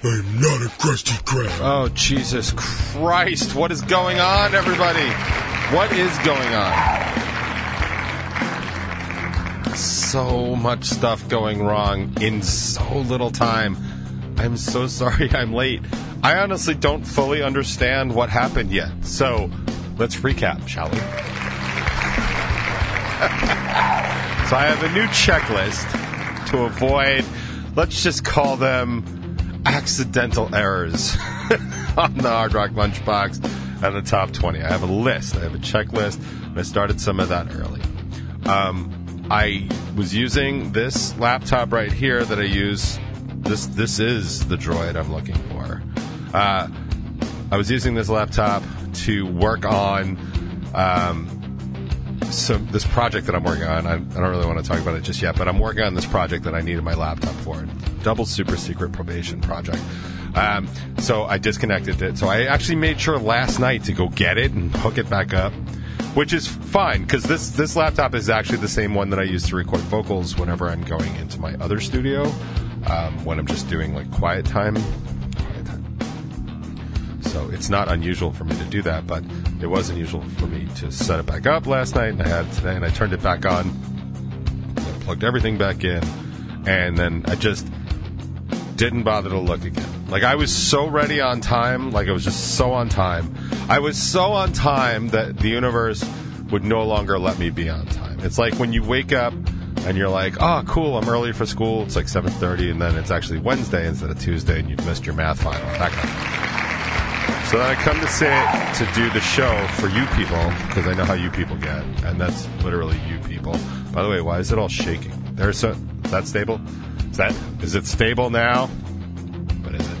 I'm not a Krusty Krab. Oh, Jesus Christ. What is going on, everybody? What is going on? So much stuff going wrong in so little time. I'm so sorry I'm late. I honestly don't fully understand what happened yet. So let's recap, shall we? so I have a new checklist to avoid, let's just call them accidental errors on the Hard Rock Lunchbox and the top 20. I have a list, I have a checklist, and I started some of that early. Um, I was using this laptop right here that I use. This this is the droid I'm looking for. Uh, I was using this laptop to work on um, so this project that I'm working on. I, I don't really want to talk about it just yet, but I'm working on this project that I needed my laptop for. Double super secret probation project. Um, so I disconnected it. So I actually made sure last night to go get it and hook it back up, which is fine because this this laptop is actually the same one that I use to record vocals whenever I'm going into my other studio um, when I'm just doing like quiet time. So it's not unusual for me to do that, but it was unusual for me to set it back up last night, and I had it today, and I turned it back on, I plugged everything back in, and then I just didn't bother to look again. Like I was so ready on time, like I was just so on time. I was so on time that the universe would no longer let me be on time. It's like when you wake up and you're like, "Oh, cool, I'm early for school." It's like 7:30 and then it's actually Wednesday instead of Tuesday and you've missed your math final. That kind of So I come to say to do the show for you people because I know how you people get, and that's literally you people. By the way, why is it all shaking? There's a is that stable? Is that is it stable now? What is it?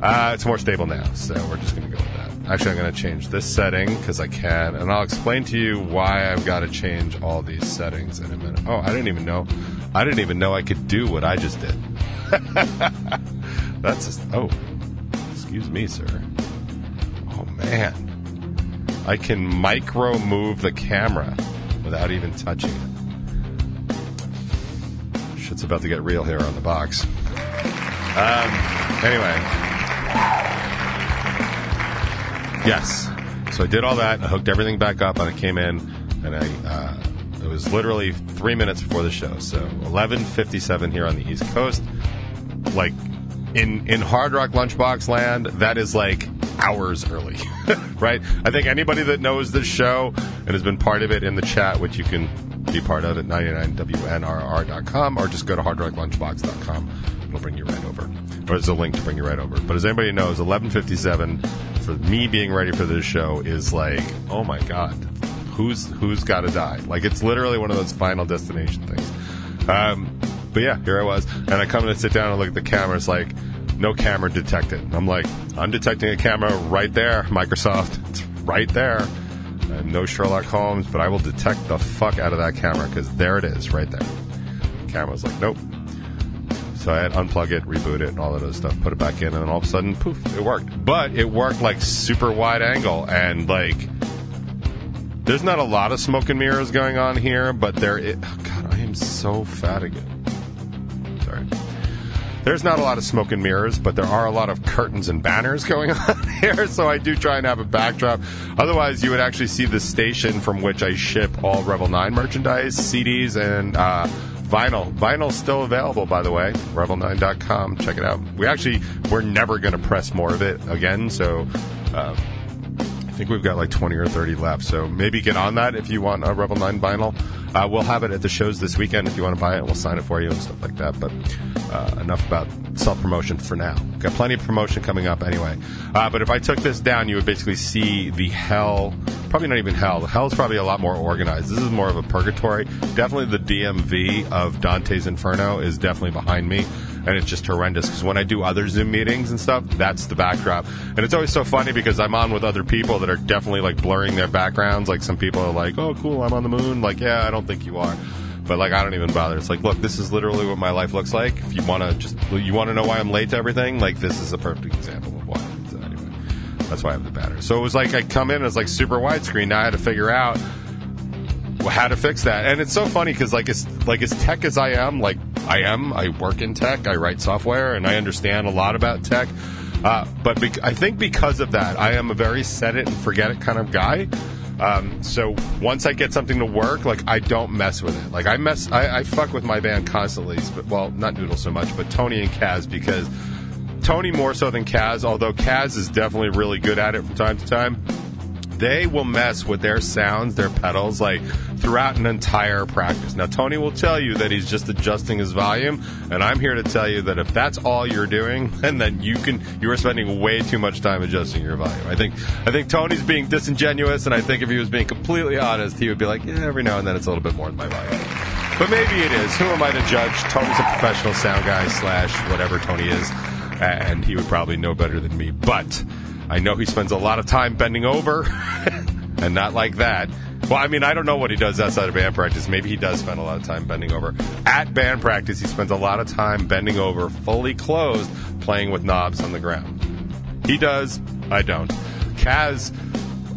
Uh, it's more stable now, so we're just to go with that. Actually, I'm to change this setting because I can, and I'll explain to you why I've got to change all these settings in a minute. Oh, I didn't even know. I didn't even know I could do what I just did. That's just, oh, excuse me, sir. Man, I can micro move the camera without even touching it. Shit's about to get real here on the box. Um, anyway. Yes. So I did all that. I hooked everything back up, and I came in, and I. Uh, it was literally three minutes before the show, so 11:57 here on the East Coast. Like in in Hard Rock Lunchbox land, that is like hours early, right? I think anybody that knows this show and has been part of it in the chat, which you can be part of at 99WNRR.com or just go to hardrocklunchbox.com. It'll bring you right over. Or there's a link to bring you right over. But as anybody knows, 1157 for me being ready for this show is like, oh my God, who's who's got to die? Like it's literally one of those final destination things. Um, but yeah, here I was. And I come in and sit down and look at the camera. It's like, no camera detected. I'm like, I'm detecting a camera right there, Microsoft. It's right there. And no Sherlock Holmes, but I will detect the fuck out of that camera because there it is, right there. The camera's like, nope. So I had to unplug it, reboot it, and all of those stuff, put it back in, and then all of a sudden, poof, it worked. But it worked like super wide angle, and like, there's not a lot of smoke and mirrors going on here, but there. It, oh God, I am so fat again. There's not a lot of smoke and mirrors, but there are a lot of curtains and banners going on here, so I do try and have a backdrop. Otherwise, you would actually see the station from which I ship all Revel 9 merchandise, CDs, and uh, vinyl. Vinyl's still available, by the way. Revel9.com. Check it out. We actually, we're never going to press more of it again, so. Uh, I think we've got like 20 or 30 left, so maybe get on that if you want a Revel 9 vinyl. Uh, we'll have it at the shows this weekend if you want to buy it. We'll sign it for you and stuff like that. But uh, enough about self promotion for now. Got plenty of promotion coming up anyway. Uh, but if I took this down, you would basically see the hell. Probably not even hell. Hell is probably a lot more organized. This is more of a purgatory. Definitely the DMV of Dante's Inferno is definitely behind me. And it's just horrendous. Because when I do other Zoom meetings and stuff, that's the backdrop, and it's always so funny because I'm on with other people that are definitely like blurring their backgrounds. Like some people are like, "Oh, cool, I'm on the moon." Like, yeah, I don't think you are. But like I don't even bother. It's like, look, this is literally what my life looks like. If you want to just you want to know why I'm late to everything, like this is a perfect example of why. So anyway, that's why I have the banner. So it was like I come in as like super widescreen. Now I had to figure out how to fix that. And it's so funny because like as like as tech as I am, like I am, I work in tech, I write software, and I understand a lot about tech. Uh, but bec- I think because of that, I am a very set it and forget it kind of guy. Um, so once I get something to work, like I don't mess with it. Like I mess, I, I fuck with my band constantly. But well, not Noodle so much, but Tony and Kaz because Tony more so than Kaz. Although Kaz is definitely really good at it from time to time they will mess with their sounds, their pedals, like throughout an entire practice. Now, Tony will tell you that he's just adjusting his volume, and I'm here to tell you that if that's all you're doing, and then you can, you are spending way too much time adjusting your volume. I think, I think Tony's being disingenuous, and I think if he was being completely honest, he would be like, yeah, every now and then it's a little bit more than my volume. But maybe it is. Who am I to judge? Tony's a professional sound guy slash whatever Tony is, and he would probably know better than me. But I know he spends a lot of time bending over, and not like that. Well, I mean, I don't know what he does outside of band practice. Maybe he does spend a lot of time bending over. At band practice, he spends a lot of time bending over, fully closed, playing with knobs on the ground. He does. I don't. Kaz,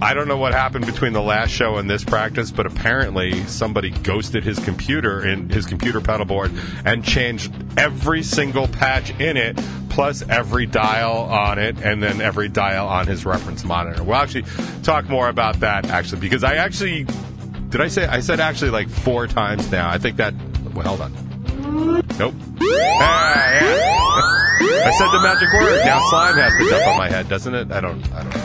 I don't know what happened between the last show and this practice, but apparently somebody ghosted his computer in his computer pedal board and changed every single patch in it, plus every dial on it, and then every dial on his reference monitor. We'll actually talk more about that actually, because I actually did I say I said actually like four times now. I think that well, hold on. Nope. Ah, yeah. I said the magic word. Now slime has to jump on my head, doesn't it? I don't. I don't. know.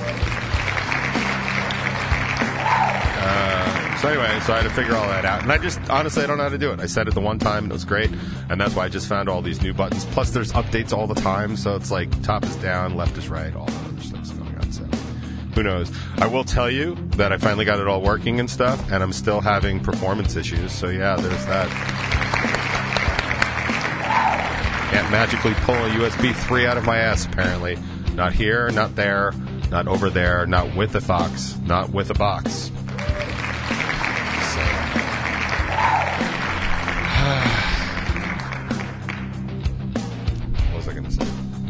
Uh, so anyway, so I had to figure all that out, and I just honestly I don't know how to do it. I said it the one time and it was great, and that's why I just found all these new buttons. Plus, there's updates all the time, so it's like top is down, left is right, all that other stuff's going on. So who knows? I will tell you that I finally got it all working and stuff, and I'm still having performance issues. So yeah, there's that. Can't magically pull a USB 3 out of my ass, apparently. Not here, not there, not over there, not with a fox, not with a box.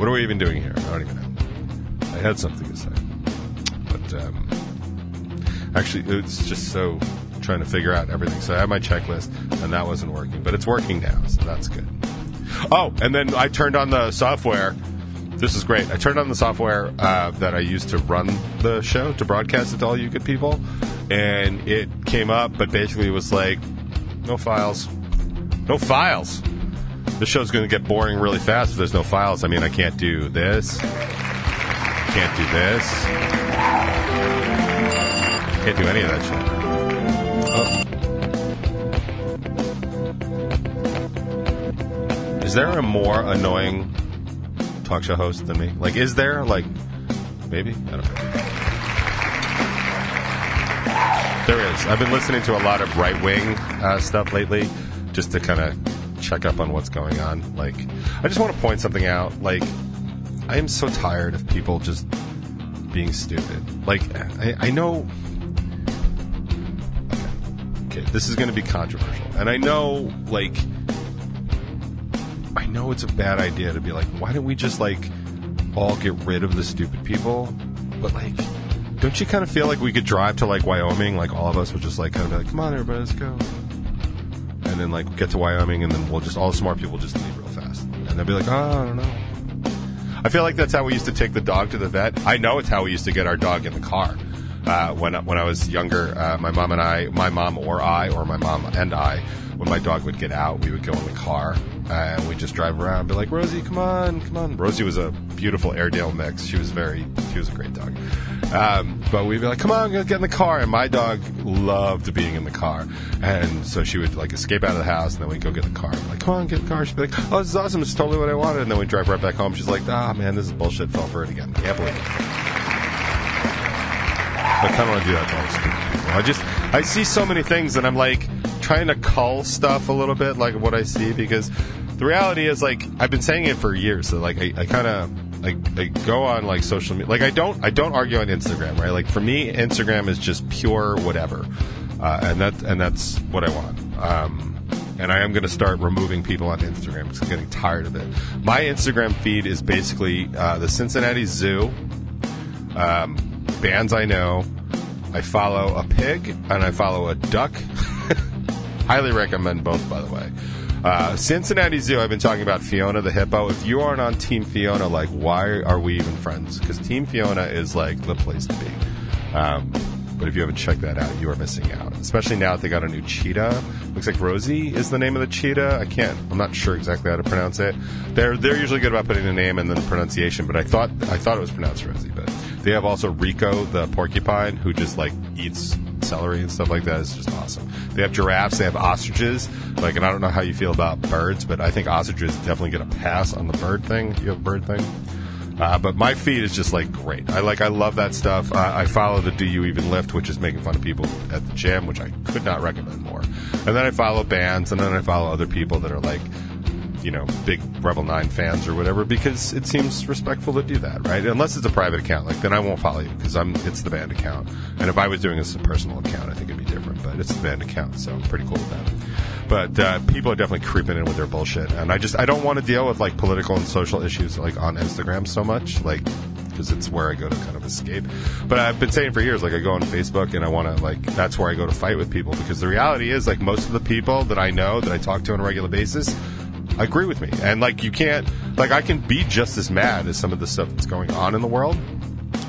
What are we even doing here? I don't even know. I had something to say. But, um, actually, it's just so trying to figure out everything. So I had my checklist, and that wasn't working. But it's working now, so that's good. Oh, and then I turned on the software. This is great. I turned on the software uh, that I used to run the show to broadcast it to all you good people, and it came up, but basically it was like, no files, no files. The show's going to get boring really fast if there's no files. I mean, I can't do this, can't do this, can't do any of that shit. Is there a more annoying talk show host than me? Like, is there? Like, maybe? I don't know. There is. I've been listening to a lot of right wing uh, stuff lately just to kind of check up on what's going on. Like, I just want to point something out. Like, I am so tired of people just being stupid. Like, I, I know. Okay. okay, this is going to be controversial. And I know, like, I know it's a bad idea to be like, why don't we just like all get rid of the stupid people? But like, don't you kind of feel like we could drive to like Wyoming, like all of us would just like kind of be like, come on, everybody, let's go, then like get to Wyoming, and then we'll just all the smart people just leave real fast, and they'll be like, oh, I don't know. I feel like that's how we used to take the dog to the vet. I know it's how we used to get our dog in the car. Uh, when when I was younger, uh, my mom and I, my mom or I, or my mom and I, when my dog would get out, we would go in the car and we'd just drive around, and be like, Rosie, come on, come on. Rosie was a beautiful Airedale mix. She was very, she was a great dog. Um, but we'd be like, come on, get in the car. And my dog loved being in the car, and so she would like escape out of the house, and then we'd go get the car. I'm like, come on, get the car. She'd be like, oh, this is awesome. It's totally what I wanted. And then we'd drive right back home. She's like, ah, man, this is bullshit. Fell for it again. Can't believe it. I kind of want to do that to all. I just I see so many things, and I'm like trying to cull stuff a little bit, like what I see, because the reality is like I've been saying it for years. So like I, I kind of like I go on like social media. Like I don't I don't argue on Instagram, right? Like for me, Instagram is just pure whatever, uh, and that and that's what I want. Um, and I am going to start removing people on Instagram because I'm getting tired of it. My Instagram feed is basically uh, the Cincinnati Zoo, um, bands I know. I follow a pig and I follow a duck. Highly recommend both, by the way. Uh, Cincinnati Zoo, I've been talking about Fiona the hippo. If you aren't on Team Fiona, like, why are we even friends? Because Team Fiona is like the place to be. Um, but if you haven't checked that out, you are missing out. Especially now that they got a new cheetah. Looks like Rosie is the name of the cheetah. I can't. I'm not sure exactly how to pronounce it. They're they're usually good about putting the name and then the pronunciation. But I thought I thought it was pronounced Rosie. But they have also Rico the porcupine who just like eats celery and stuff like that. It's just awesome. They have giraffes. They have ostriches. Like, and I don't know how you feel about birds, but I think ostriches definitely get a pass on the bird thing. You have a bird thing. Uh, but my feed is just like great. I like, I love that stuff. I follow the Do You Even Lift, which is making fun of people at the gym, which I could not recommend more. And then I follow bands, and then I follow other people that are like, you know, big Revel Nine fans or whatever, because it seems respectful to do that, right? Unless it's a private account, like then I won't follow you because I'm it's the band account. And if I was doing this as a personal account, I think it'd be different. But it's the band account, so I'm pretty cool with that. But uh, people are definitely creeping in with their bullshit, and I just I don't want to deal with like political and social issues like on Instagram so much, like because it's where I go to kind of escape. But I've been saying for years, like I go on Facebook and I want to like that's where I go to fight with people because the reality is like most of the people that I know that I talk to on a regular basis agree with me, and like you can't like I can be just as mad as some of the stuff that's going on in the world.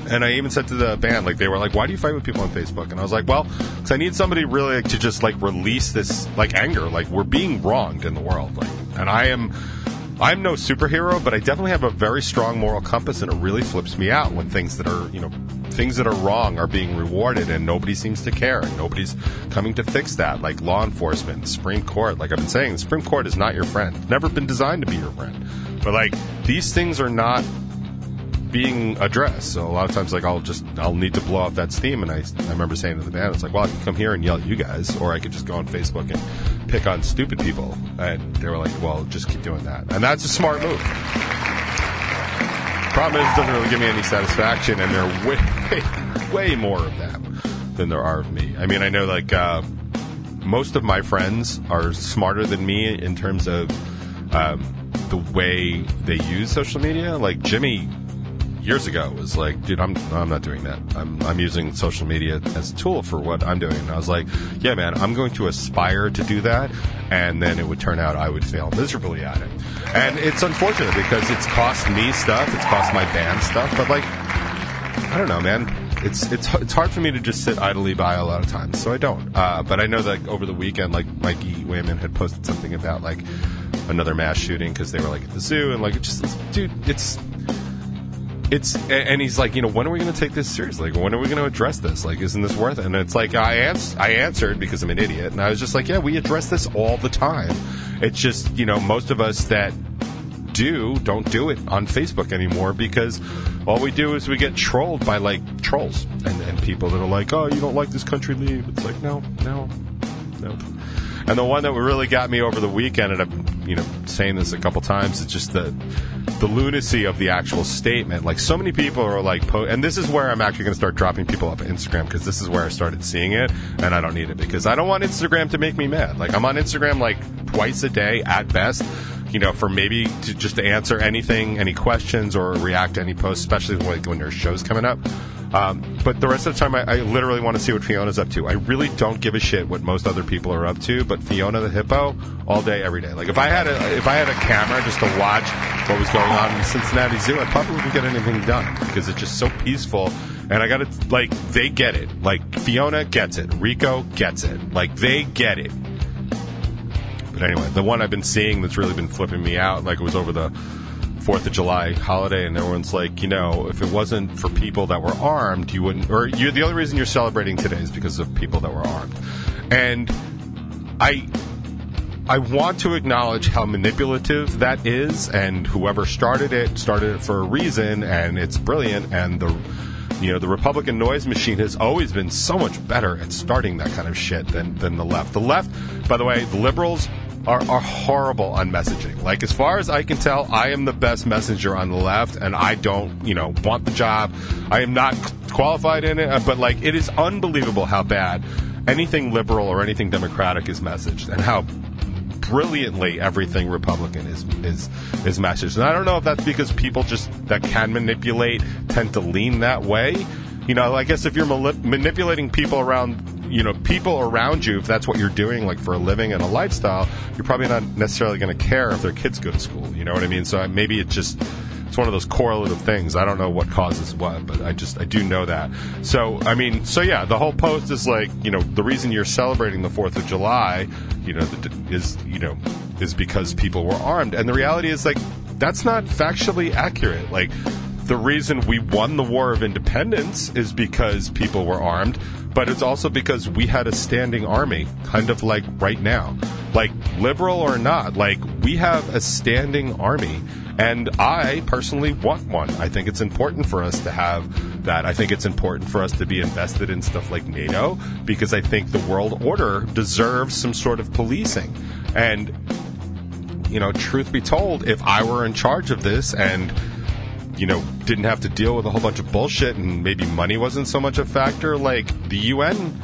And I even said to the band, like they were like, "Why do you fight with people on Facebook?" And I was like, "Well, because I need somebody really like, to just like release this like anger. Like we're being wronged in the world, like, and I am." I'm no superhero, but I definitely have a very strong moral compass, and it really flips me out when things that are, you know, things that are wrong are being rewarded, and nobody seems to care, and nobody's coming to fix that. Like law enforcement, the Supreme Court. Like I've been saying, the Supreme Court is not your friend. It's never been designed to be your friend. But like these things are not being addressed. So a lot of times, like I'll just I'll need to blow off that steam, and I, I remember saying to the band, it's like, well, I can come here and yell at you guys, or I could just go on Facebook and pick on stupid people, and they were like, well, just keep doing that, and that's a smart move. Problem is, it doesn't really give me any satisfaction, and there are way, way more of them than there are of me. I mean, I know like uh, most of my friends are smarter than me in terms of um, the way they use social media. Like Jimmy years ago was like, dude, I'm I'm not doing that. I'm I'm using social media as a tool for what I'm doing. And I was like, yeah, man, I'm going to aspire to do that, and then it would turn out I would fail miserably at it. And it's unfortunate because it's cost me stuff, it's cost my band stuff, but like, I don't know, man. It's it's it's hard for me to just sit idly by a lot of times, so I don't. Uh, but I know that over the weekend, like Mikey Wayman had posted something about like another mass shooting because they were like at the zoo and like it just it's, dude, it's it's and he's like, you know, when are we going to take this seriously? Like, when are we going to address this? Like, isn't this worth it? And it's like I ans- I answered because I'm an idiot, and I was just like, yeah, we address this all the time. It's just you know, most of us that do don't do it on Facebook anymore because all we do is we get trolled by like trolls and, and people that are like, oh, you don't like this country, leave. It's like, no, no, no. And the one that really got me over the weekend, and I'm you know saying this a couple times, it's just the the lunacy of the actual statement. Like so many people are like, po- and this is where I'm actually going to start dropping people up Instagram because this is where I started seeing it, and I don't need it because I don't want Instagram to make me mad. Like I'm on Instagram like twice a day at best. You know, for maybe to just to answer anything, any questions, or react to any posts, especially when, when there's shows coming up. Um, but the rest of the time, I, I literally want to see what Fiona's up to. I really don't give a shit what most other people are up to, but Fiona the hippo, all day, every day. Like if I had a if I had a camera just to watch what was going on in the Cincinnati Zoo, I probably wouldn't get anything done because it's just so peaceful. And I got to like they get it. Like Fiona gets it. Rico gets it. Like they get it. But anyway, the one I've been seeing that's really been flipping me out, like it was over the Fourth of July holiday, and everyone's like, you know, if it wasn't for people that were armed, you wouldn't. Or you, the only reason you're celebrating today is because of people that were armed. And I, I want to acknowledge how manipulative that is, and whoever started it started it for a reason, and it's brilliant. And the, you know, the Republican noise machine has always been so much better at starting that kind of shit than than the left. The left, by the way, the liberals are, are horrible on messaging. Like, as far as I can tell, I am the best messenger on the left, and I don't, you know, want the job. I am not qualified in it, uh, but like, it is unbelievable how bad anything liberal or anything democratic is messaged, and how brilliantly everything Republican is is is messaged. And I don't know if that's because people just that can manipulate tend to lean that way. You know, I guess if you're manipulating people around, you know, people around you, if that's what you're doing, like for a living and a lifestyle, you're probably not necessarily going to care if their kids go to school. You know what I mean? So maybe it just it's one of those correlative things. I don't know what causes what, but I just I do know that. So I mean, so yeah, the whole post is like you know the reason you're celebrating the Fourth of July, you know, is you know is because people were armed, and the reality is like that's not factually accurate. Like the reason we won the War of Independence is because people were armed, but it's also because we had a standing army, kind of like right now. Like, liberal or not, like, we have a standing army. And I personally want one. I think it's important for us to have that. I think it's important for us to be invested in stuff like NATO because I think the world order deserves some sort of policing. And, you know, truth be told, if I were in charge of this and you know, didn't have to deal with a whole bunch of bullshit and maybe money wasn't so much a factor, like the UN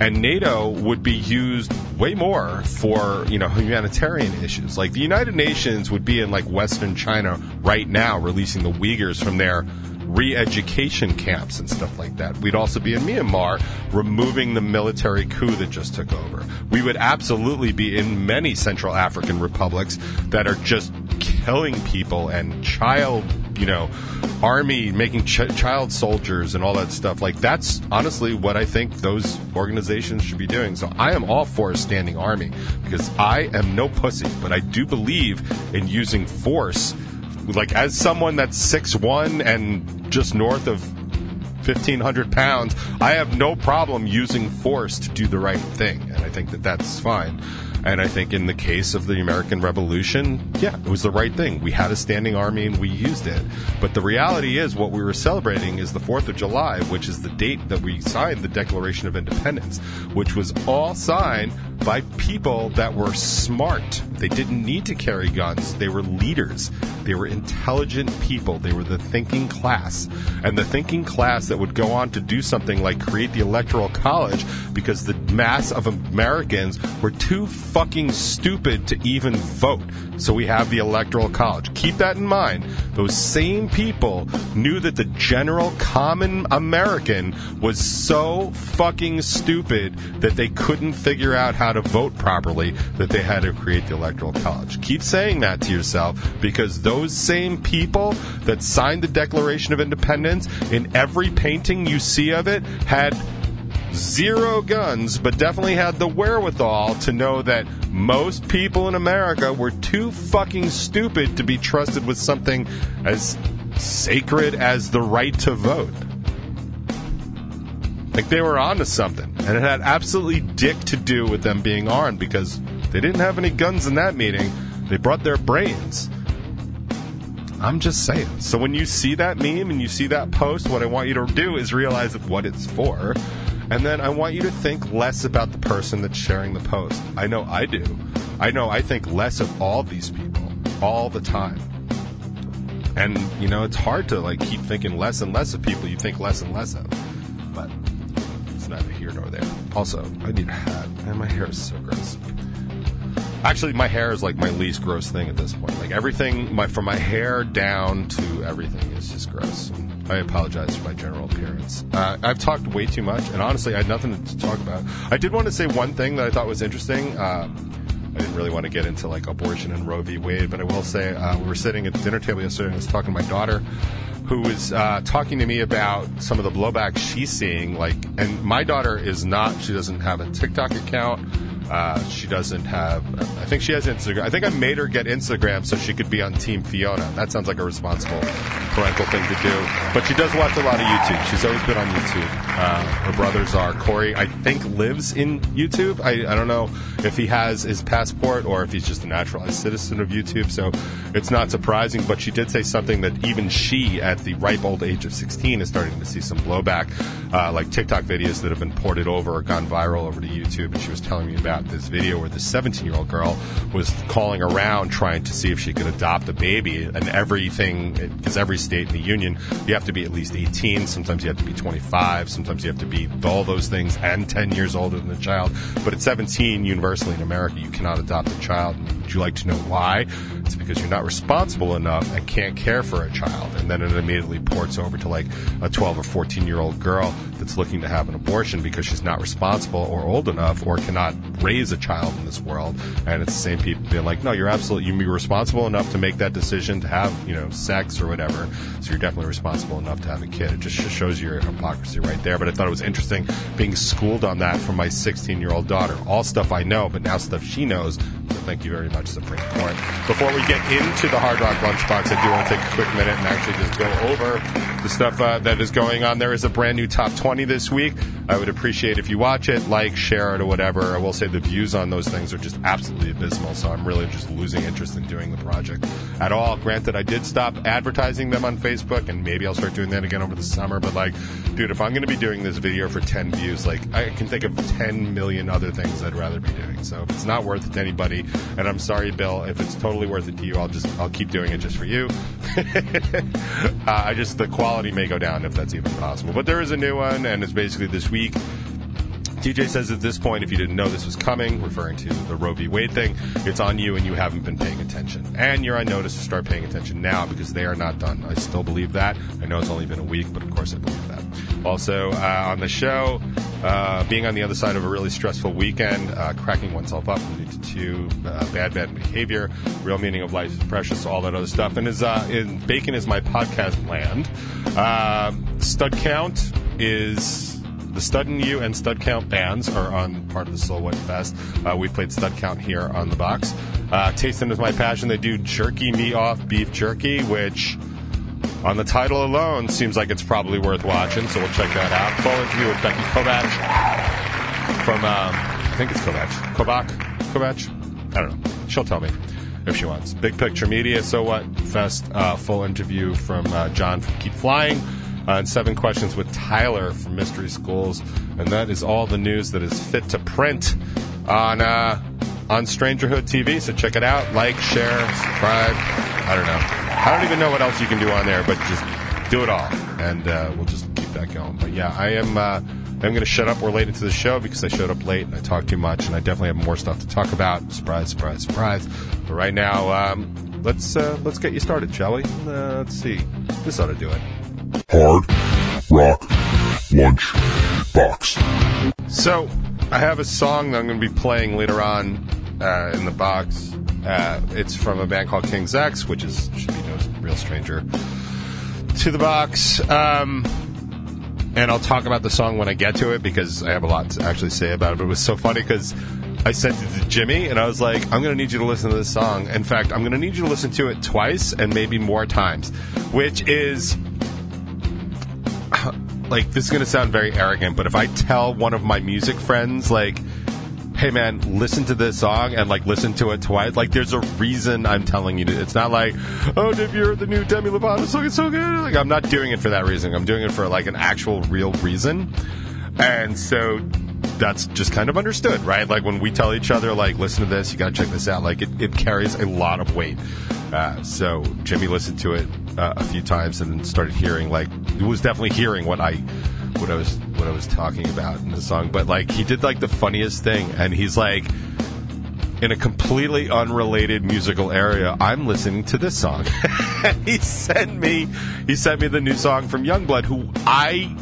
and NATO would be used way more for, you know, humanitarian issues. Like the United Nations would be in like Western China right now releasing the Uyghurs from their re-education camps and stuff like that. We'd also be in Myanmar removing the military coup that just took over. We would absolutely be in many Central African republics that are just killing people and child you know, army making ch- child soldiers and all that stuff. Like that's honestly what I think those organizations should be doing. So I am all for a standing army because I am no pussy, but I do believe in using force. Like as someone that's six one and just north of 1500 pounds, I have no problem using force to do the right thing. And I think that that's fine. And I think in the case of the American Revolution, yeah, it was the right thing. We had a standing army and we used it. But the reality is, what we were celebrating is the 4th of July, which is the date that we signed the Declaration of Independence, which was all signed by people that were smart. They didn't need to carry guns. They were leaders. They were intelligent people. They were the thinking class. And the thinking class that would go on to do something like create the Electoral College because the mass of Americans were too fucking stupid to even vote. So we have the Electoral College. Keep that in mind. Those same people knew that the general common American was so fucking stupid that they couldn't figure out how to vote properly that they had to create the Electoral College. Keep saying that to yourself because those same people that signed the Declaration of Independence in every painting you see of it had zero guns, but definitely had the wherewithal to know that most people in America were too fucking stupid to be trusted with something as sacred as the right to vote. Like they were onto something, and it had absolutely dick to do with them being armed because they didn't have any guns in that meeting. They brought their brains. I'm just saying. So when you see that meme and you see that post, what I want you to do is realize what it's for. And then I want you to think less about the person that's sharing the post. I know I do. I know I think less of all these people all the time. And, you know, it's hard to like keep thinking less and less of people you think less and less of. But it's neither here nor there. Also, I need a hat. And my hair is so gross. Actually, my hair is like my least gross thing at this point. Like everything, my from my hair down to everything is just gross. And I apologize for my general appearance. Uh, I've talked way too much, and honestly, I had nothing to talk about. I did want to say one thing that I thought was interesting. Uh, I didn't really want to get into like abortion and Roe v. Wade, but I will say uh, we were sitting at the dinner table yesterday, and I was talking to my daughter, who was uh, talking to me about some of the blowback she's seeing. Like, and my daughter is not; she doesn't have a TikTok account. Uh, she doesn't have. I think she has Instagram. I think I made her get Instagram so she could be on Team Fiona. That sounds like a responsible parental thing to do. But she does watch a lot of YouTube. She's always been on YouTube. Uh, her brothers are Corey. I think lives in YouTube. I, I don't know if he has his passport or if he's just a naturalized citizen of YouTube. So it's not surprising. But she did say something that even she, at the ripe old age of 16, is starting to see some blowback, uh, like TikTok videos that have been ported over or gone viral over to YouTube. And she was telling me about out this video where the 17 year old girl was calling around trying to see if she could adopt a baby, and everything because every state in the union you have to be at least 18. Sometimes you have to be 25. Sometimes you have to be all those things and 10 years older than the child. But at 17, universally in America, you cannot adopt a child. Would you like to know why? It's because you're not responsible enough and can't care for a child. And then it immediately ports over to like a 12 or 14 year old girl that's looking to have an abortion because she's not responsible or old enough or cannot raise a child in this world. And it's the same people being like, no, you're absolutely, you be responsible enough to make that decision to have, you know, sex or whatever. So you're definitely responsible enough to have a kid. It just shows your hypocrisy right there. But I thought it was interesting being schooled on that from my 16 year old daughter. All stuff I know, but now stuff she knows. So thank you very much, Supreme Court. Before we get into the Hard Rock Lunchbox, I do want to take a quick minute and actually just go over the stuff uh, that is going on. There is a brand new top 20 this week. I would appreciate if you watch it, like, share it, or whatever. I will say the views on those things are just absolutely abysmal, so I'm really just losing interest in doing the project at all. Granted, I did stop advertising them on Facebook, and maybe I'll start doing that again over the summer, but like, dude, if I'm going to be doing this video for 10 views, like, I can think of 10 million other things I'd rather be doing. So if it's not worth it to anybody, and I'm sorry, Bill, if it's totally worth it to you, I'll just, I'll keep doing it just for you. uh, I just, the quality may go down if that's even possible. But there is a new one, and it's basically this week. TJ says at this point, if you didn't know this was coming, referring to the Roe v. Wade thing, it's on you and you haven't been paying attention. And you're on notice to start paying attention now because they are not done. I still believe that. I know it's only been a week, but of course I believe that. Also, uh, on the show, uh, being on the other side of a really stressful weekend, uh, cracking oneself up into two uh, bad, bad behavior, real meaning of life is precious, all that other stuff. And is, uh, in Bacon is my podcast land. Uh, stud count is the Stud and You and Stud Count bands are on part of the So What Fest. Uh, we played Stud Count here on the box. Uh, Tasting is my passion. They do jerky me off beef jerky, which on the title alone seems like it's probably worth watching. So we'll check that out. Full interview with Becky Kovach from um, I think it's Kovach, Kovach, Kovach. I don't know. She'll tell me if she wants. Big Picture Media, So What Fest, uh, full interview from uh, John from Keep Flying and seven questions with Tyler from Mystery Schools. And that is all the news that is fit to print on uh, on Strangerhood TV. So check it out, like, share, subscribe. I don't know. I don't even know what else you can do on there, but just do it all, and uh, we'll just keep that going. But yeah, I am. Uh, I'm going to shut up. We're late into the show because I showed up late and I talked too much, and I definitely have more stuff to talk about. Surprise, surprise, surprise. But right now, um, let's uh, let's get you started, shall we? Uh, let's see. This ought to do it. Hard Rock Lunch Box. So, I have a song that I'm going to be playing later on uh, in the box. Uh, it's from a band called King's X, which is should be no real stranger to the box. Um, and I'll talk about the song when I get to it because I have a lot to actually say about it. But it was so funny because I sent it to Jimmy and I was like, I'm going to need you to listen to this song. In fact, I'm going to need you to listen to it twice and maybe more times, which is like this is going to sound very arrogant, but if I tell one of my music friends like hey man, listen to this song and like listen to it twice. Like there's a reason I'm telling you to. It's not like, oh, Dave, you heard the new Demi Lovato song. It's so good. Like I'm not doing it for that reason. I'm doing it for like an actual real reason. And so that's just kind of understood, right? Like when we tell each other, like, listen to this, you got to check this out. Like it, it carries a lot of weight. Uh, so Jimmy listened to it uh, a few times and then started hearing like he was definitely hearing what I what I was what I was talking about in the song. But like he did like the funniest thing, and he's like in a completely unrelated musical area. I'm listening to this song. he sent me he sent me the new song from Yungblud, who I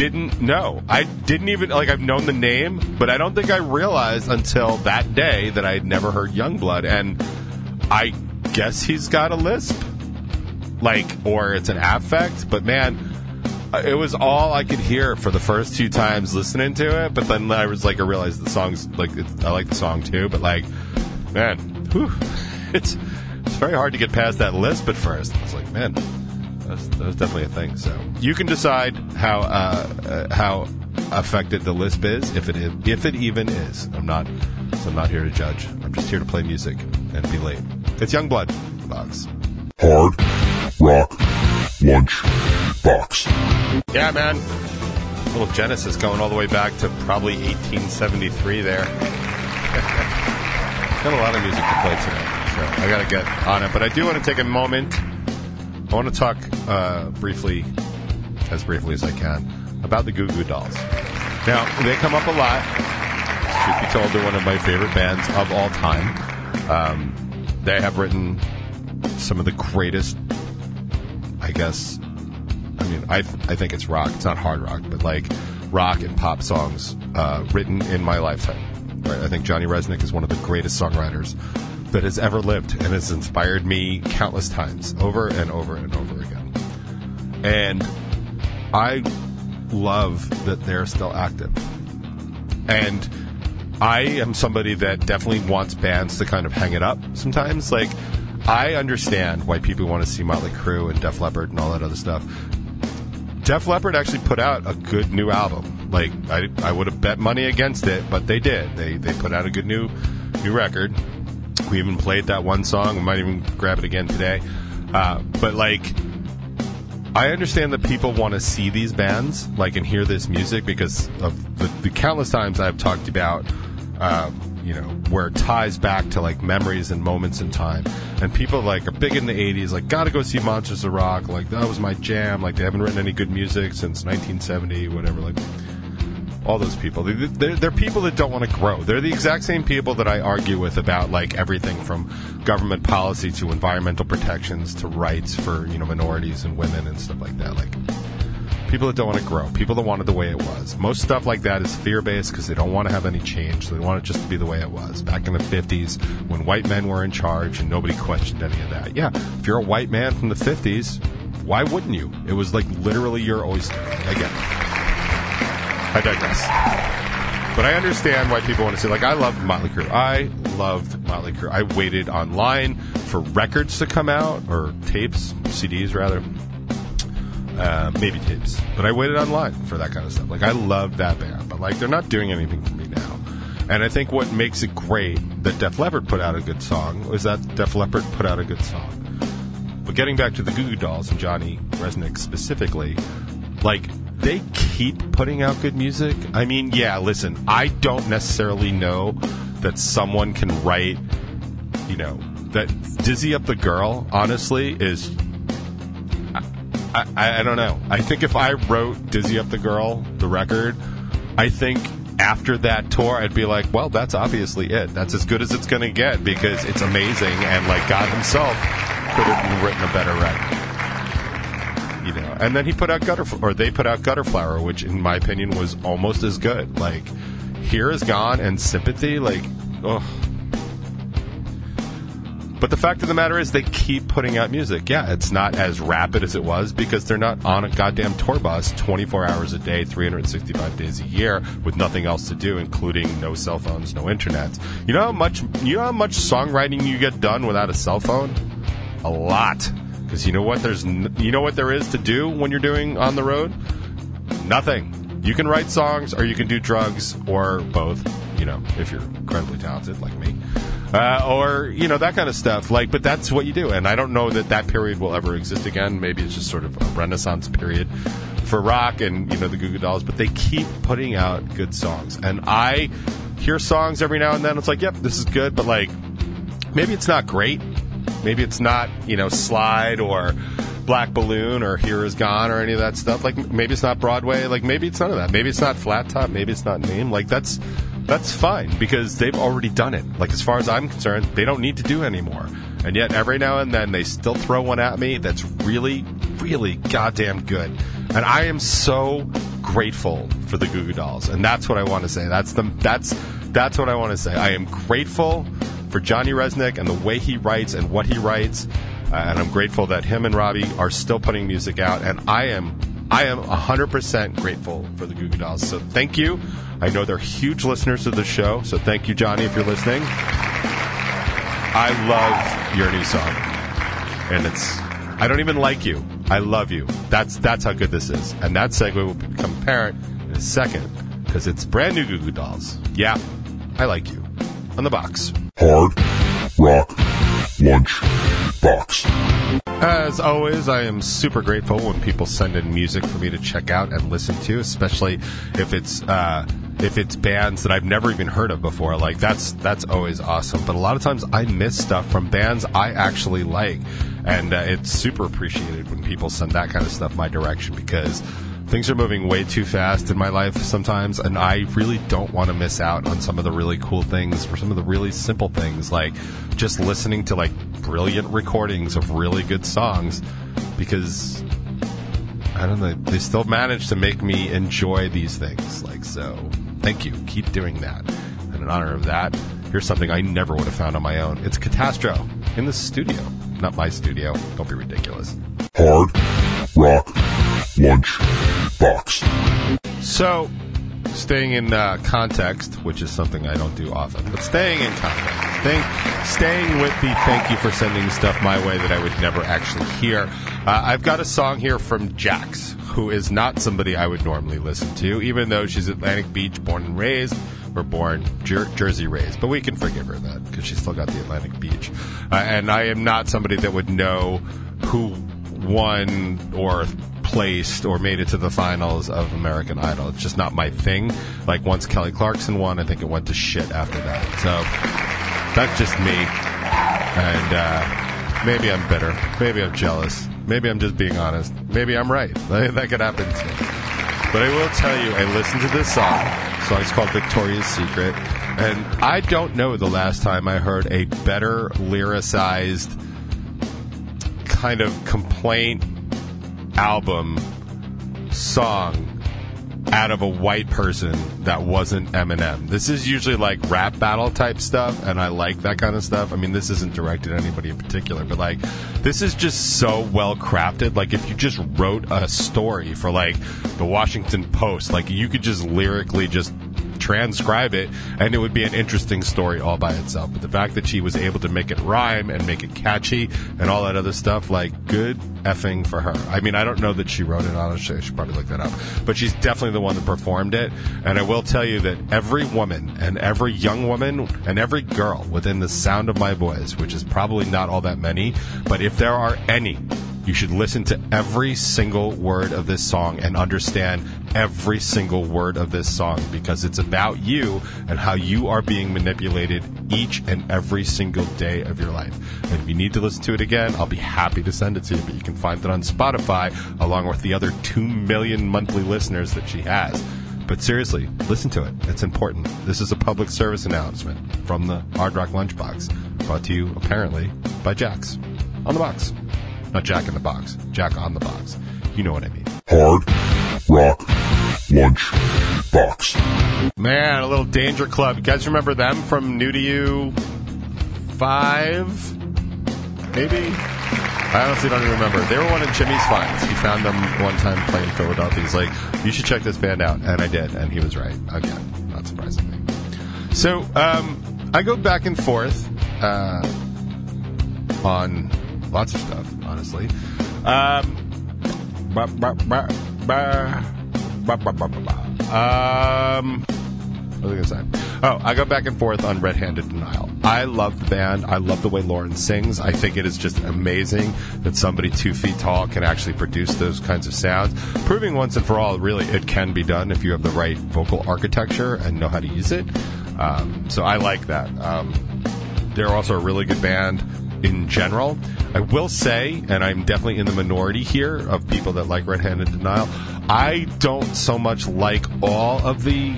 didn't know. I didn't even like I've known the name, but I don't think I realized until that day that I had never heard Yungblud, and I guess he's got a lisp, like or it's an affect. But man, uh, it was all I could hear for the first two times listening to it. But then I was like, I realized the song's like I like the song too. But like, man, whew, it's it's very hard to get past that lisp at first. It's like, man, that's, that was definitely a thing. So you can decide how uh, uh, how affected the lisp is, if it is, if it even is. I'm not. So I'm not here to judge. I'm just here to play music and be late. It's Yungblud Box. Hard Rock Lunch Box. Yeah, man. Little Genesis going all the way back to probably 1873 there. Got a lot of music to play today, so I got to get on it. But I do want to take a moment. I want to talk uh, briefly, as briefly as I can, about the Goo Goo Dolls. Now, they come up a lot. Truth be told, they're one of my favorite bands of all time. Um, they have written some of the greatest, I guess. I mean, I I think it's rock. It's not hard rock, but like rock and pop songs uh, written in my lifetime. Right? I think Johnny Rzeznik is one of the greatest songwriters that has ever lived, and has inspired me countless times, over and over and over again. And I love that they're still active. And I am somebody that definitely wants bands to kind of hang it up sometimes. Like, I understand why people want to see Motley Crue and Def Leppard and all that other stuff. Def Leppard actually put out a good new album. Like, I, I would have bet money against it, but they did. They they put out a good new new record. We even played that one song. We might even grab it again today. Uh, but like, I understand that people want to see these bands, like, and hear this music because of the, the countless times I've talked about, um, you know, where it ties back to like memories and moments in time. And people like are big in the '80s, like, gotta go see Monsters of Rock. Like, that was my jam. Like, they haven't written any good music since 1970, whatever. Like, all those people. They- They're, they're people that don't want to grow. They're the exact same people that I argue with about like everything from government policy to environmental protections to rights for you know minorities and women and stuff like that. Like people that don't want to grow, people that want it the way it was. Most stuff like that is fear based because they don't want to have any change. They want it just to be the way it was back in the 50s when white men were in charge and nobody questioned any of that. Yeah, if you're a white man from the 50s, why wouldn't you? It was like literally your oyster. It. I digress. But I understand why people want to say, like, I loved Motley Crue. I loved Motley Crue. I waited online for records to come out, or tapes, CDs rather. Uh, maybe tapes. But I waited online for that kind of stuff. Like, I loved that band. But, like, they're not doing anything for me now. And I think what makes it great that Def Leppard put out a good song is that Def Leppard put out a good song. But getting back to the Goo Goo Dolls and Johnny Rzeznik specifically, like they keep putting out good music. I mean, yeah, listen, I don't necessarily know that someone can write, you know, that Dizzy Up the Girl, honestly, is. I, I, I don't know. I think if I wrote Dizzy Up the Girl, the record, I think after that tour, I'd be like, well, that's obviously it. That's as good as it's going to get because it's amazing. And like God Himself could have written a better record. And then he put out Gutter, or they put out Gutter Flower, which in my opinion was almost as good. Like, Here is Gone and Sympathy, like, ugh. But the fact of the matter is, they keep putting out music. Yeah, it's not as rapid as it was because they're not on a goddamn tour bus 24 hours a day, 365 days a year with nothing else to do, including no cell phones, no internet. You know how much you know how much songwriting you get done without a cell phone? A lot. Because you know what there's n- you know what there is to do when you're doing on the road? Nothing. You can write songs or you can do drugs or both, you know, if you're incredibly talented like me. Uh, or you know that kind of stuff like but that's what you do and i don't know that that period will ever exist again maybe it's just sort of a renaissance period for rock and you know the Goo Goo Dolls but they keep putting out good songs and i hear songs every now and then it's like yep this is good but like maybe it's not great maybe it's not you know slide or black balloon or here is gone or any of that stuff. Like maybe it's not broadway. Like maybe it's none of that. Maybe it's not flat top. Maybe it's not name. Like that's that's fine because they've already done it. Like as far as i'm concerned they don't need to do anymore. And yet every now and then they still throw one at me that's really really goddamn good. And i am so grateful for the Goo Goo Dolls. And that's what i want to say. That's the that's that's what i want to say. I am grateful for Johnny Rzeznik and the way he writes and what he writes. Uh, and I'm grateful that him and Robbie are still putting music out. And I am, I am 100% grateful for the Goo Goo Dolls. So thank you. I know they're huge listeners of the show. So thank you, Johnny, if you're listening. I love your new song. And it's, I don't even like you. I love you. That's, that's how good this is. And that segue will become apparent in a second because it's brand new Goo Goo Dolls. Yeah, I like you. On the box. Hard Rock Lunch Box. As always, I am super grateful when people send in music for me to check out and listen to, especially if it's uh, if it's bands that I've never even heard of before. Like that's that's always awesome. But a lot of times I miss stuff from bands I actually like, and uh, it's super appreciated when people send that kind of stuff my direction because things are moving way too fast in my life sometimes, and I really don't want to miss out on some of the really cool things or some of the really simple things, like just listening to like brilliant recordings of really good songs, because I don't know, they still manage to make me enjoy these things. Like so, thank you, keep doing that. And in honor of that, here's something I never would have found on my own. It's Catastro in the studio, not my studio. Don't be ridiculous. Hard Rock Lunch Box. So, staying in uh, context, which is something I don't do often, but staying in context, staying, staying with the thank you for sending stuff my way that I would never actually hear. Uh, I've got a song here from Jax, who is not somebody I would normally listen to, even though she's Atlantic Beach born and raised, or born Jer- Jersey raised. But we can forgive her that because she's still got the Atlantic Beach. Uh, and I am not somebody that would know who won or placed or made it to the finals of American Idol. It's just not my thing. Like once Kelly Clarkson won, I think it went to shit after that. So that's just me. And uh, maybe I'm bitter. Maybe I'm jealous. Maybe I'm just being honest. Maybe I'm right. That could happen. But I will tell you, I listened to this song. The song's called Victoria's Secret. And I don't know the last time I heard a better lyricized kind of complaint album song out of a white person that wasn't Eminem. This is usually like rap battle type stuff, and I like that kind of stuff. I mean, this isn't directed at anybody in particular, but like, this is just so well crafted. Like, if you just wrote a story for like the Washington Post, like, you could just lyrically just transcribe it and it would be an interesting story all by itself. But the fact that she was able to make it rhyme and make it catchy and all that other stuff, like good effing for her. I mean, I don't know that she wrote it, honestly. I should probably look that up. But she's definitely the one that performed it. And I will tell you that every woman and every young woman and every girl within the sound of my voice, which is probably not all that many, but if there are any you should listen to every single word of this song and understand every single word of this song because it's about you and how you are being manipulated each and every single day of your life. And if you need to listen to it again, I'll be happy to send it to you, but you can find it on Spotify along with the other 2 million monthly listeners that she has. But seriously, listen to it. It's important. This is a public service announcement from the Hard Rock Lunchbox, brought to you apparently by Jax on the box. Not Jack in the box, Jack on the box. You know what I mean. Hard Rock Lunch Box. Man, a little Danger Club. You guys remember them from New to You 5? Maybe? I honestly don't even remember. They were one of Jimmy's finds. He found them one time playing Philadelphia. He's like, you should check this band out. And I did, and he was right. Again, not surprisingly. So, um, I go back and forth uh, on lots of stuff, honestly. Um, ba- ba- ba- ba- ba- ba- ba- ba- ba. Um, what was I going to say? Oh, I go back and forth on Red Handed Denial. I love the band. I love the way Lauren sings. I think it is just amazing that somebody two feet tall can actually produce those kinds of sounds. Proving once and for all, really, it can be done if you have the right vocal architecture and know how to use it. Um, so I like that. Um, they're also a really good band in general. I will say, and I'm definitely in the minority here of people that like Red Handed Denial, I don't so much like all of the.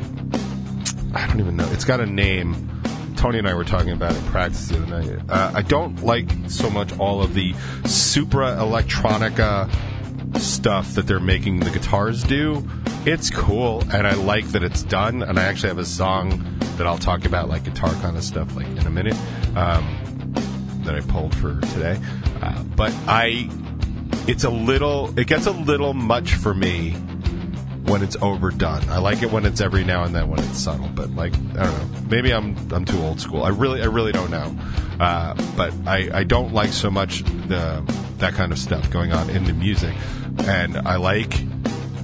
I don't even know. It's got a name. Tony and I were talking about it in practice the other night. Uh, I don't like so much all of the supra electronica stuff that they're making the guitars do. It's cool, and I like that it's done. And I actually have a song that I'll talk about, like guitar kind of stuff, like in a minute. Um, that I pulled for today. Uh, but I, it's a little, it gets a little much for me when it's overdone. I like it when it's every now and then when it's subtle. But like, I don't know, maybe I'm I'm too old school. I really I really don't know. Uh, but I I don't like so much the that kind of stuff going on in the music, and I like.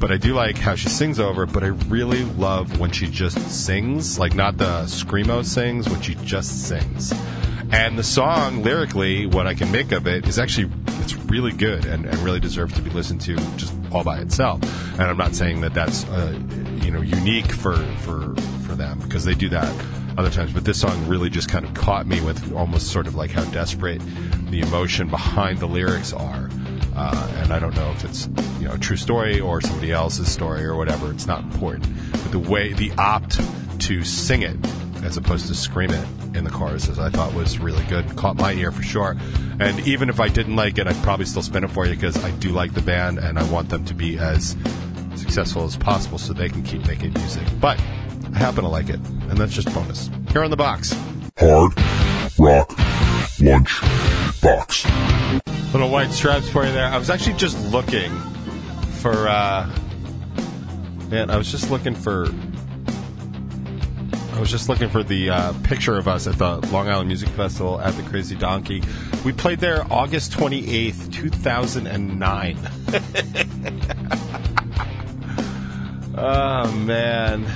But I do like how she sings over but I really love when she just sings, like not the screamo sings, when she just sings. And the song, lyrically, what I can make of it is actually it's really good and, and really deserves to be listened to just all by itself. And I'm not saying that that's uh, you know unique for for for them because they do that other times. But this song really just kind of caught me with almost sort of like how desperate the emotion behind the lyrics are. Uh, and I don't know if it's you know a true story or somebody else's story or whatever. It's not important. But the way the opt to sing it as opposed to scream it in the choruses, I thought was really good. Caught my ear for sure. And even if I didn't like it, I'd probably still spin it for you because I do like the band and I want them to be as successful as possible so they can keep making music. But I happen to like it, and that's just bonus. Here on the box. Hard Rock Lunch Box. Little white stripes for you there. I was actually just looking for, uh, man, I was just looking for, I was just looking for the uh, picture of us at the Long Island Music Festival at the Crazy Donkey. We played there August 28th, 2009. oh, man.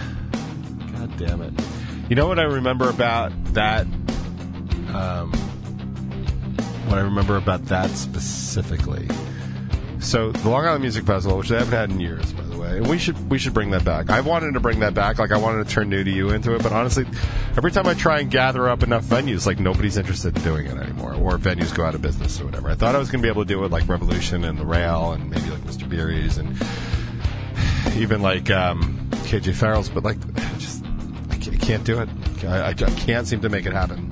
God damn it. You know what I remember about that? Um, what I remember about that specifically. So the Long Island Music Festival, which they haven't had in years, by the way, and we should we should bring that back. I wanted to bring that back, like I wanted to turn New to You into it, but honestly, every time I try and gather up enough venues, like nobody's interested in doing it anymore, or venues go out of business or whatever. I thought I was going to be able to do it like Revolution and the Rail, and maybe like Mr. Beery's, and even like um, KJ Farrell's, but like I just I I can't do it. I, I, I can't seem to make it happen.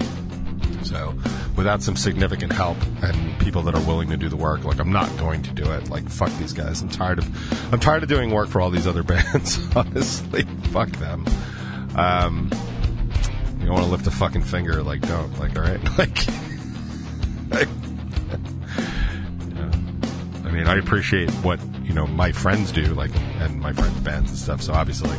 So, without some significant help and people that are willing to do the work, like I'm not going to do it. Like fuck these guys. I'm tired of I'm tired of doing work for all these other bands. Honestly, fuck them. Um, you don't want to lift a fucking finger, like don't. Like all right, like. like. I mean, I appreciate what you know my friends do, like, and my friends' bands and stuff. So obviously, like,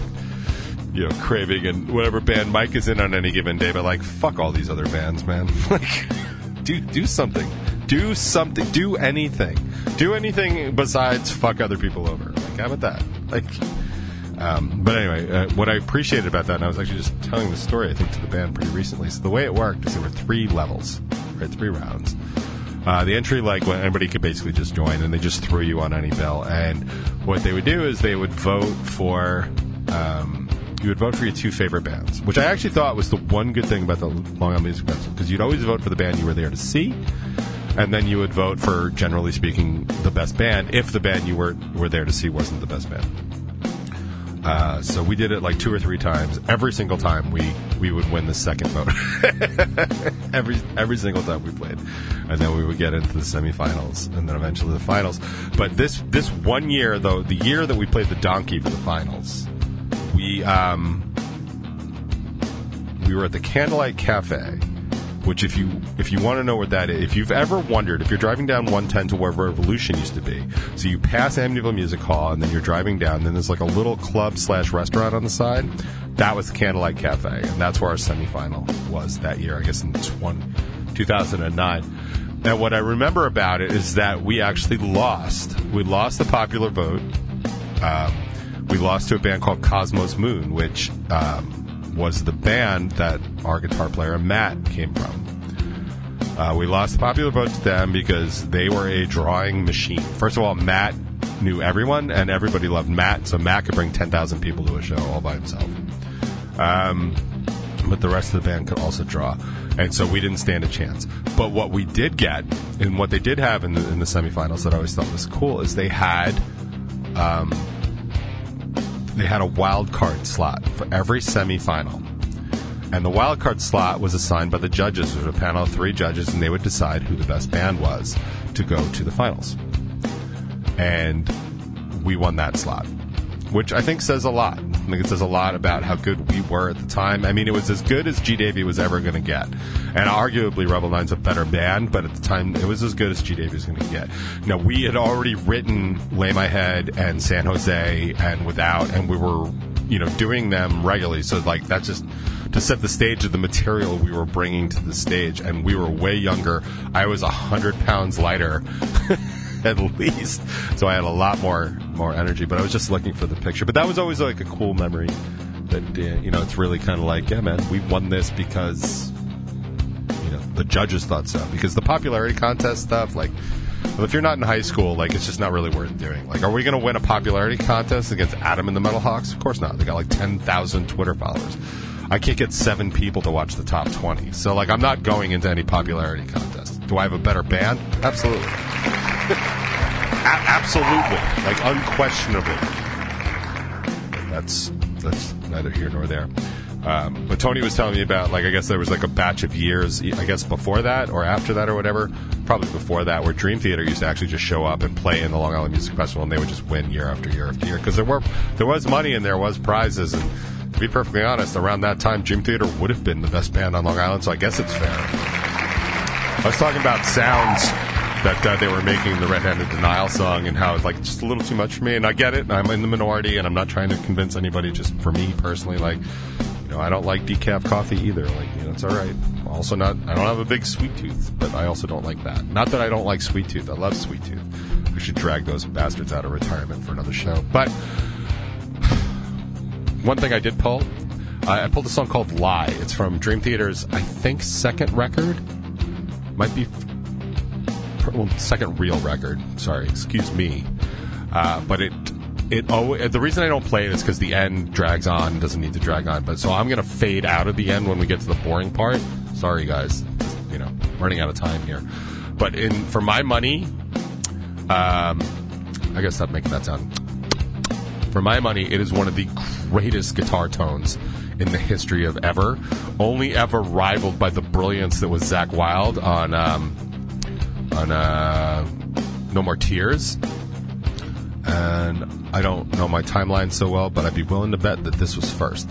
you know, craving and whatever band Mike is in on any given day, but like, fuck all these other bands, man. like, do do something, do something, do anything, do anything besides fuck other people over. Like, how about that? Like, um, but anyway, uh, what I appreciated about that, and I was actually just telling the story, I think, to the band pretty recently. So the way it worked is there were three levels, right? Three rounds. Uh, the entry, like, when anybody could basically just join, and they just threw you on any bill. And what they would do is they would vote for. Um, you would vote for your two favorite bands, which I actually thought was the one good thing about the Long Island Music Festival, because you'd always vote for the band you were there to see, and then you would vote for, generally speaking, the best band if the band you were were there to see wasn't the best band. Uh, so we did it like two or three times. Every single time we we would win the second vote. every every single time we played, and then we would get into the semifinals, and then eventually the finals. But this this one year though, the year that we played the Donkey for the finals, we um we were at the Candlelight Cafe, which if you if you want to know what that is, if you've ever wondered, if you're driving down 110 to where Revolution used to be, so you pass Amityville Music Hall and then you're driving down, then there's like a little club slash restaurant on the side. That was the Candlelight Cafe, and that's where our semifinal was that year. I guess in 20, 2009. And what I remember about it is that we actually lost. We lost the popular vote. Um, we lost to a band called Cosmos Moon, which um, was the band that our guitar player Matt came from. Uh, we lost the popular vote to them because they were a drawing machine. First of all, Matt knew everyone, and everybody loved Matt, so Matt could bring 10,000 people to a show all by himself. Um, but the rest of the band could also draw, and so we didn't stand a chance. But what we did get, and what they did have in the, in the semifinals that I always thought was cool, is they had um, they had a wild card slot for every semifinal. And the wild card slot was assigned by the judges. There was a panel of three judges, and they would decide who the best band was to go to the finals. And we won that slot, which I think says a lot. Think it says a lot about how good we were at the time. I mean, it was as good as G Davy was ever going to get. And arguably, Revel Nine's a better band, but at the time, it was as good as G Davy was going to get. Now, we had already written Lay My Head and San Jose and Without, and we were, you know, doing them regularly. So, like, that's just to set the stage of the material we were bringing to the stage. And we were way younger. I was a hundred pounds lighter. at least. So I had a lot more more energy. But I was just looking for the picture. But that was always like a cool memory. That uh, you know, it's really kind of like, yeah, man, we won this because you know the judges thought so. Because the popularity contest stuff, like Well, if you're not in high school, like it's just not really worth doing. Like, are we going to win a popularity contest against Adam and the Metal Hawks? Of course not. They got like ten thousand Twitter followers. I can't get seven people to watch the top twenty. So, like, I'm not going into any popularity contest. Do I have a better band? Absolutely. Absolutely. Like, unquestionably. That's that's neither here nor there. Um, but Tony was telling me about like I guess there was like a batch of years I guess before that or after that or whatever probably before that where Dream Theater used to actually just show up and play in the Long Island Music Festival and they would just win year after year after year because there were there was money and there was prizes and to be perfectly honest around that time Dream Theater would have been the best band on Long Island so I guess it's fair. I was talking about sounds that uh, they were making the Red Handed Denial song and how it's like just a little too much for me. And I get it. I'm in the minority, and I'm not trying to convince anybody. Just for me personally, like you know, I don't like decaf coffee either. Like you know, it's all right. Also, not I don't have a big sweet tooth, but I also don't like that. Not that I don't like sweet tooth. I love sweet tooth. We should drag those bastards out of retirement for another show. But one thing I did pull, I I pulled a song called "Lie." It's from Dream Theater's, I think, second record. Might be well, second real record. Sorry, excuse me. Uh, but it it oh the reason I don't play it is because the end drags on. Doesn't need to drag on. But so I'm gonna fade out of the end when we get to the boring part. Sorry, guys. Just, you know, running out of time here. But in for my money, um, I gotta stop making that sound. For my money, it is one of the greatest guitar tones in the history of ever. Only ever rivaled by the brilliance that was Zakk Wylde on um, on uh, No More Tears. And I don't know my timeline so well, but I'd be willing to bet that this was first.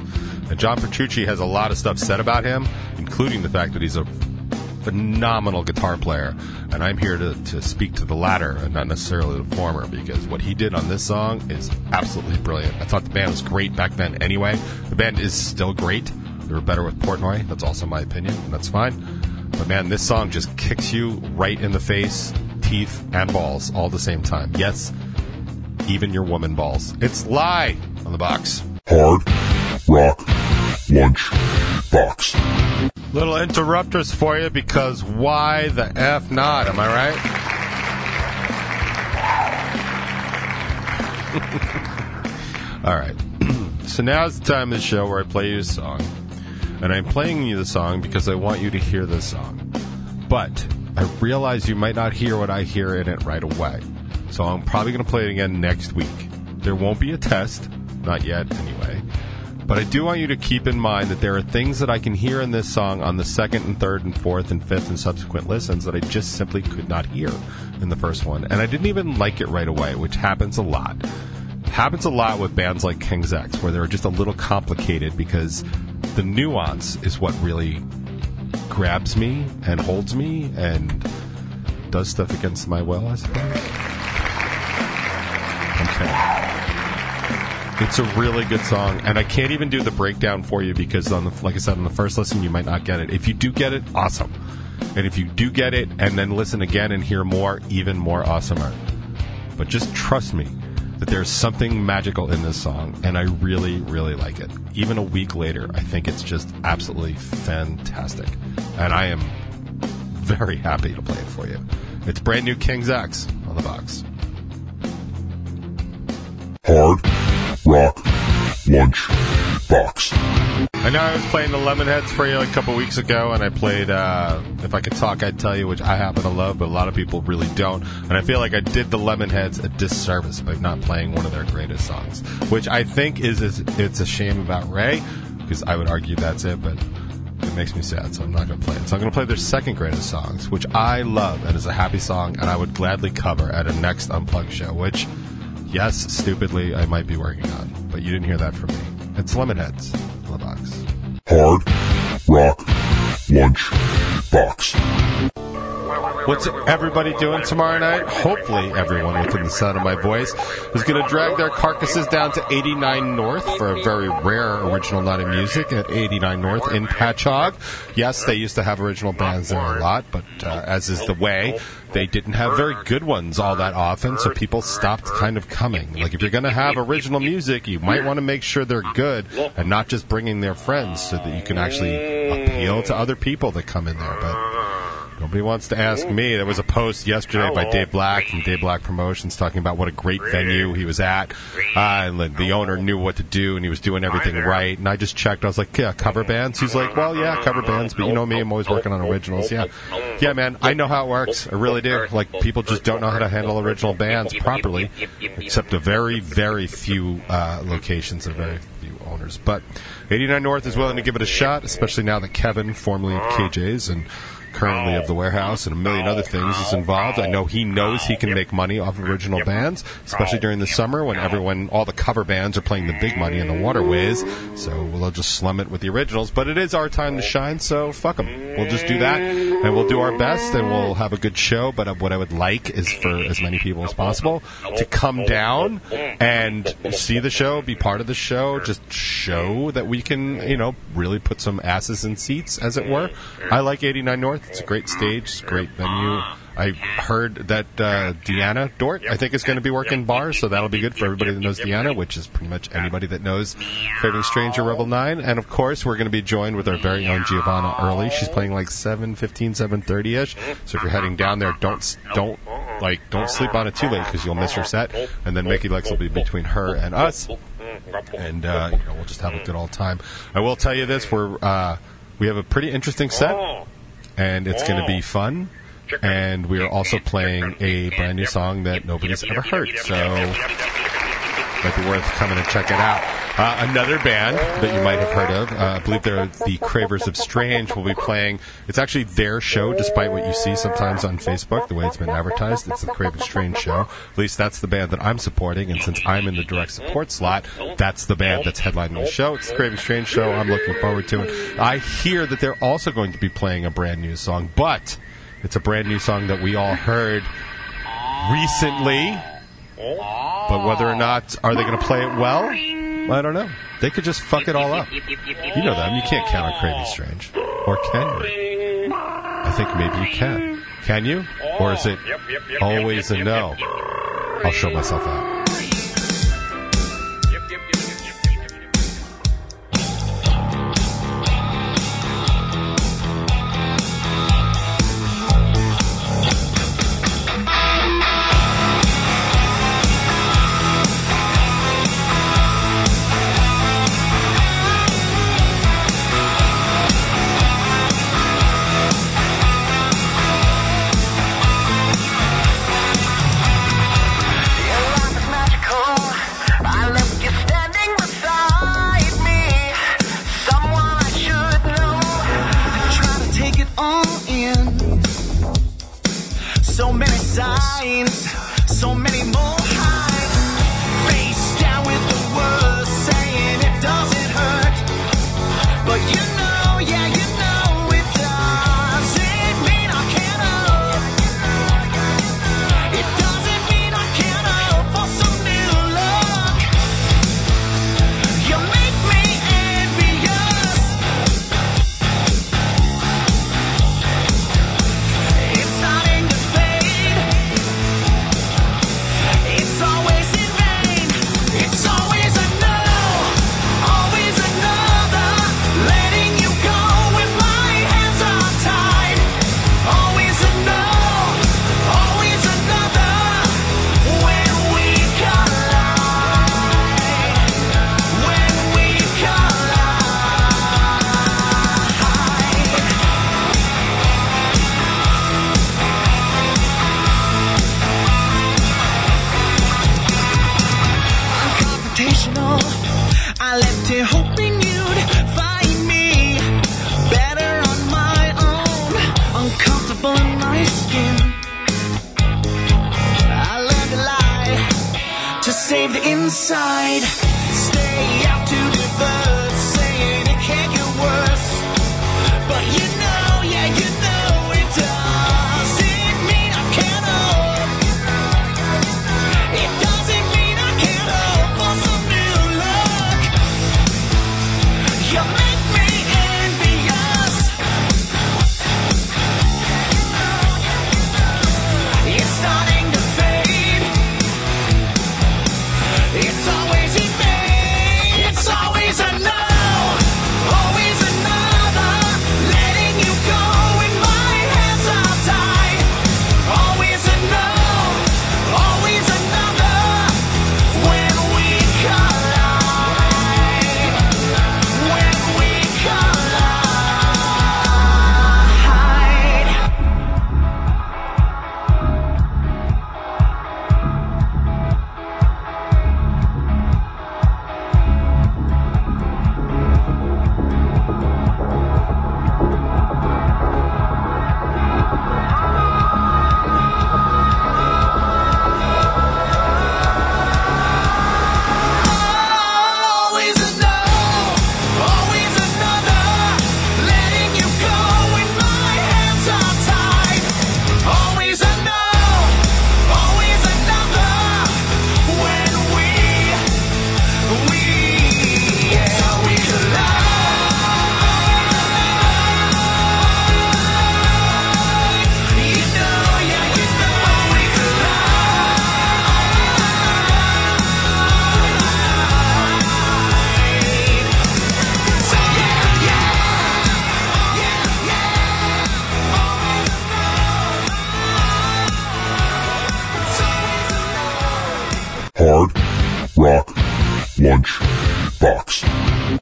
And John Petrucci has a lot of stuff said about him, including the fact that he's a phenomenal guitar player. And I'm here to, to speak to the latter and not necessarily the former because what he did on this song is absolutely brilliant. I thought the band was great back then anyway. The band is still great. They were better with Portnoy. That's also my opinion, and that's fine. But man, this song just kicks you right in the face, teeth, and balls all the same time. Yes, even your woman balls. It's Lie on the box. Hard Rock Lunch Box. Little interrupters for you because why the F not? Am I right? All right. so now's the time of the show where I play you a song. And I'm playing you the song because I want you to hear this song. But I realize you might not hear what I hear in it right away. So I'm probably going to play it again next week. There won't be a test, not yet anyway. But I do want you to keep in mind that there are things that I can hear in this song on the second and third and fourth and fifth and subsequent listens that I just simply could not hear in the first one. And I didn't even like it right away, which happens a lot. Happens a lot with bands like King's X, where they're just a little complicated because the nuance is what really grabs me and holds me and does stuff against my will, I suppose. Okay. It's a really good song, and I can't even do the breakdown for you because, on the like I said, on the first listen, you might not get it. If you do get it, awesome. And if you do get it, and then listen again and hear more, even more awesomer. But just trust me that there's something magical in this song, and I really, really like it. Even a week later, I think it's just absolutely fantastic, and I am very happy to play it for you. It's brand new King's X on the box. Hard Rock Lunch Box. I know I was playing the Lemonheads for you a couple weeks ago, and I played uh, If I Could Talk, I'd Tell You, which I happen to love, but a lot of people really don't. And I feel like I did the Lemonheads a disservice by not playing one of their greatest songs, which I think is, is it's a shame about Ray, because I would argue that's it, but it makes me sad, so I'm not going to play it. So I'm going to play their second greatest songs, which I love and is a happy song, and I would gladly cover at a next Unplugged show, which, yes, stupidly, I might be working on. But you didn't hear that from me. It's Lemonheads box. Hard Rock Lunch Box. What's everybody doing tomorrow night? Hopefully, everyone within the sound of my voice is going to drag their carcasses down to 89 North for a very rare original night of music at 89 North in Patchogue. Yes, they used to have original bands there a lot, but uh, as is the way, they didn't have very good ones all that often, so people stopped kind of coming. Like, if you're going to have original music, you might want to make sure they're good and not just bringing their friends so that you can actually appeal to other people that come in there. But Nobody wants to ask me. There was a post yesterday by Dave Black from Dave Black Promotions talking about what a great venue he was at, uh, and the, owner knew what to do, and he was doing everything right. And I just checked. I was like, "Yeah, cover bands." He's like, "Well, yeah, cover bands, but you know me, I'm always working on originals." Yeah, yeah, man, I know how it works. I really do. Like people just don't know how to handle original bands properly, except a very, very few uh, locations and very few owners. But 89 North is willing to give it a shot, especially now that Kevin, formerly of KJ's and currently of the warehouse and a million other things is involved. I know he knows he can make money off of original bands, especially during the summer when everyone, all the cover bands are playing the big money in the waterways. So we'll just slum it with the originals. But it is our time to shine, so fuck them. We'll just do that, and we'll do our best, and we'll have a good show. But uh, what I would like is for as many people as possible to come down and see the show, be part of the show, just show that we can, you know, really put some asses in seats, as it were. I like 89 North. It's a great stage, great venue. I heard that uh, Deanna Dort, I think, is going to be working bars, so that'll be good for everybody that knows Deanna, which is pretty much anybody that knows Craving Stranger Revel 9. And of course, we're going to be joined with our very own Giovanna early. She's playing like 7.15, 7.30ish. So if you're heading down there, don't, don't, like, don't sleep on it too late because you'll miss her set. And then Mickey Lex will be between her and us. And, uh, you know, we'll just have a good old time. I will tell you this, we're, uh, we have a pretty interesting set and it's going to be fun. And we are also playing a brand new song that nobody's ever heard, so might be worth coming and check it out. Uh, another band that you might have heard of, uh, I believe they're the Cravers of Strange, will be playing. It's actually their show, despite what you see sometimes on Facebook, the way it's been advertised. It's the Cravers of Strange show. At least that's the band that I'm supporting, and since I'm in the direct support slot, that's the band that's headlining the show. It's the Cravers of Strange show. I'm looking forward to it. I hear that they're also going to be playing a brand new song, but it's a brand new song that we all heard recently. But whether or not are they going to play it well, I don't know. They could just fuck it all up. You know them. You can't count on Craving Strange, or can you? I think maybe you can. Can you? Or is it always a no? I'll show myself out. So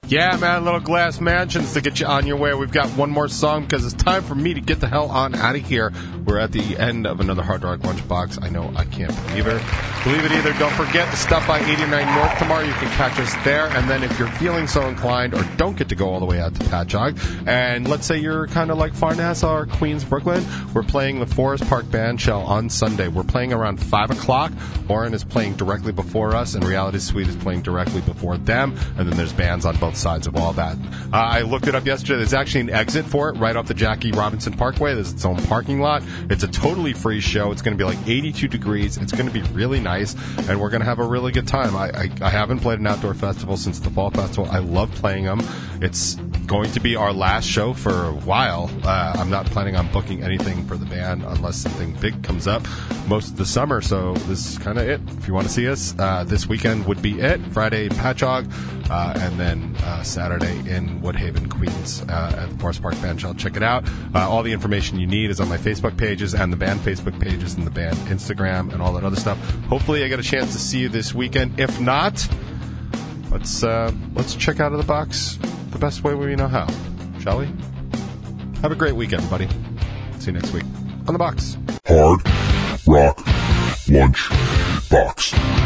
Yeah, man, little glass mansions to get you on your way. We've got one more song because it's time for me to get the hell on out of here. We're at the end of another Hard Rock Lunchbox. I know I can't believe it. Believe it either. Don't forget to stop by 89 North tomorrow. You can catch us there. And then if you're feeling so inclined or don't get to go all the way out to Patchogue, and let's say you're kind of like Far Nassau or Queens, Brooklyn, we're playing the Forest Park Band Shell on Sunday. We're playing around 5 o'clock. Oren is playing directly before us, and Reality Suite is playing directly before them. And then there's bands on both sides of all that. Uh, I looked it up yesterday. There's actually an exit for it right off the Jackie Robinson Parkway. There's its own parking lot. It's a totally free show. It's going to be like 82 degrees. It's going to be really nice, and we're going to have a really good time. I, I, I haven't played an outdoor festival since the fall festival. I love playing them. It's going to be our last show for a while. Uh, I'm not planning on booking anything for the band unless something big comes up most of the summer. So this is kind of it. If you want to see us, uh, this weekend would be it. Friday in Patchogue, uh, and then uh, Saturday in Woodhaven, Queens, uh, at the Forest Park Band Shell. Check it out. Uh, all the information you need is on my Facebook pages and the band Facebook pages and the band Instagram and all that other stuff. Hopefully, I get a chance to see you this weekend. If not, let's uh, let's check out of the box the best way we know how, shall we? Have a great week, everybody. See you next week on the box. Hard Rock Lunch Box.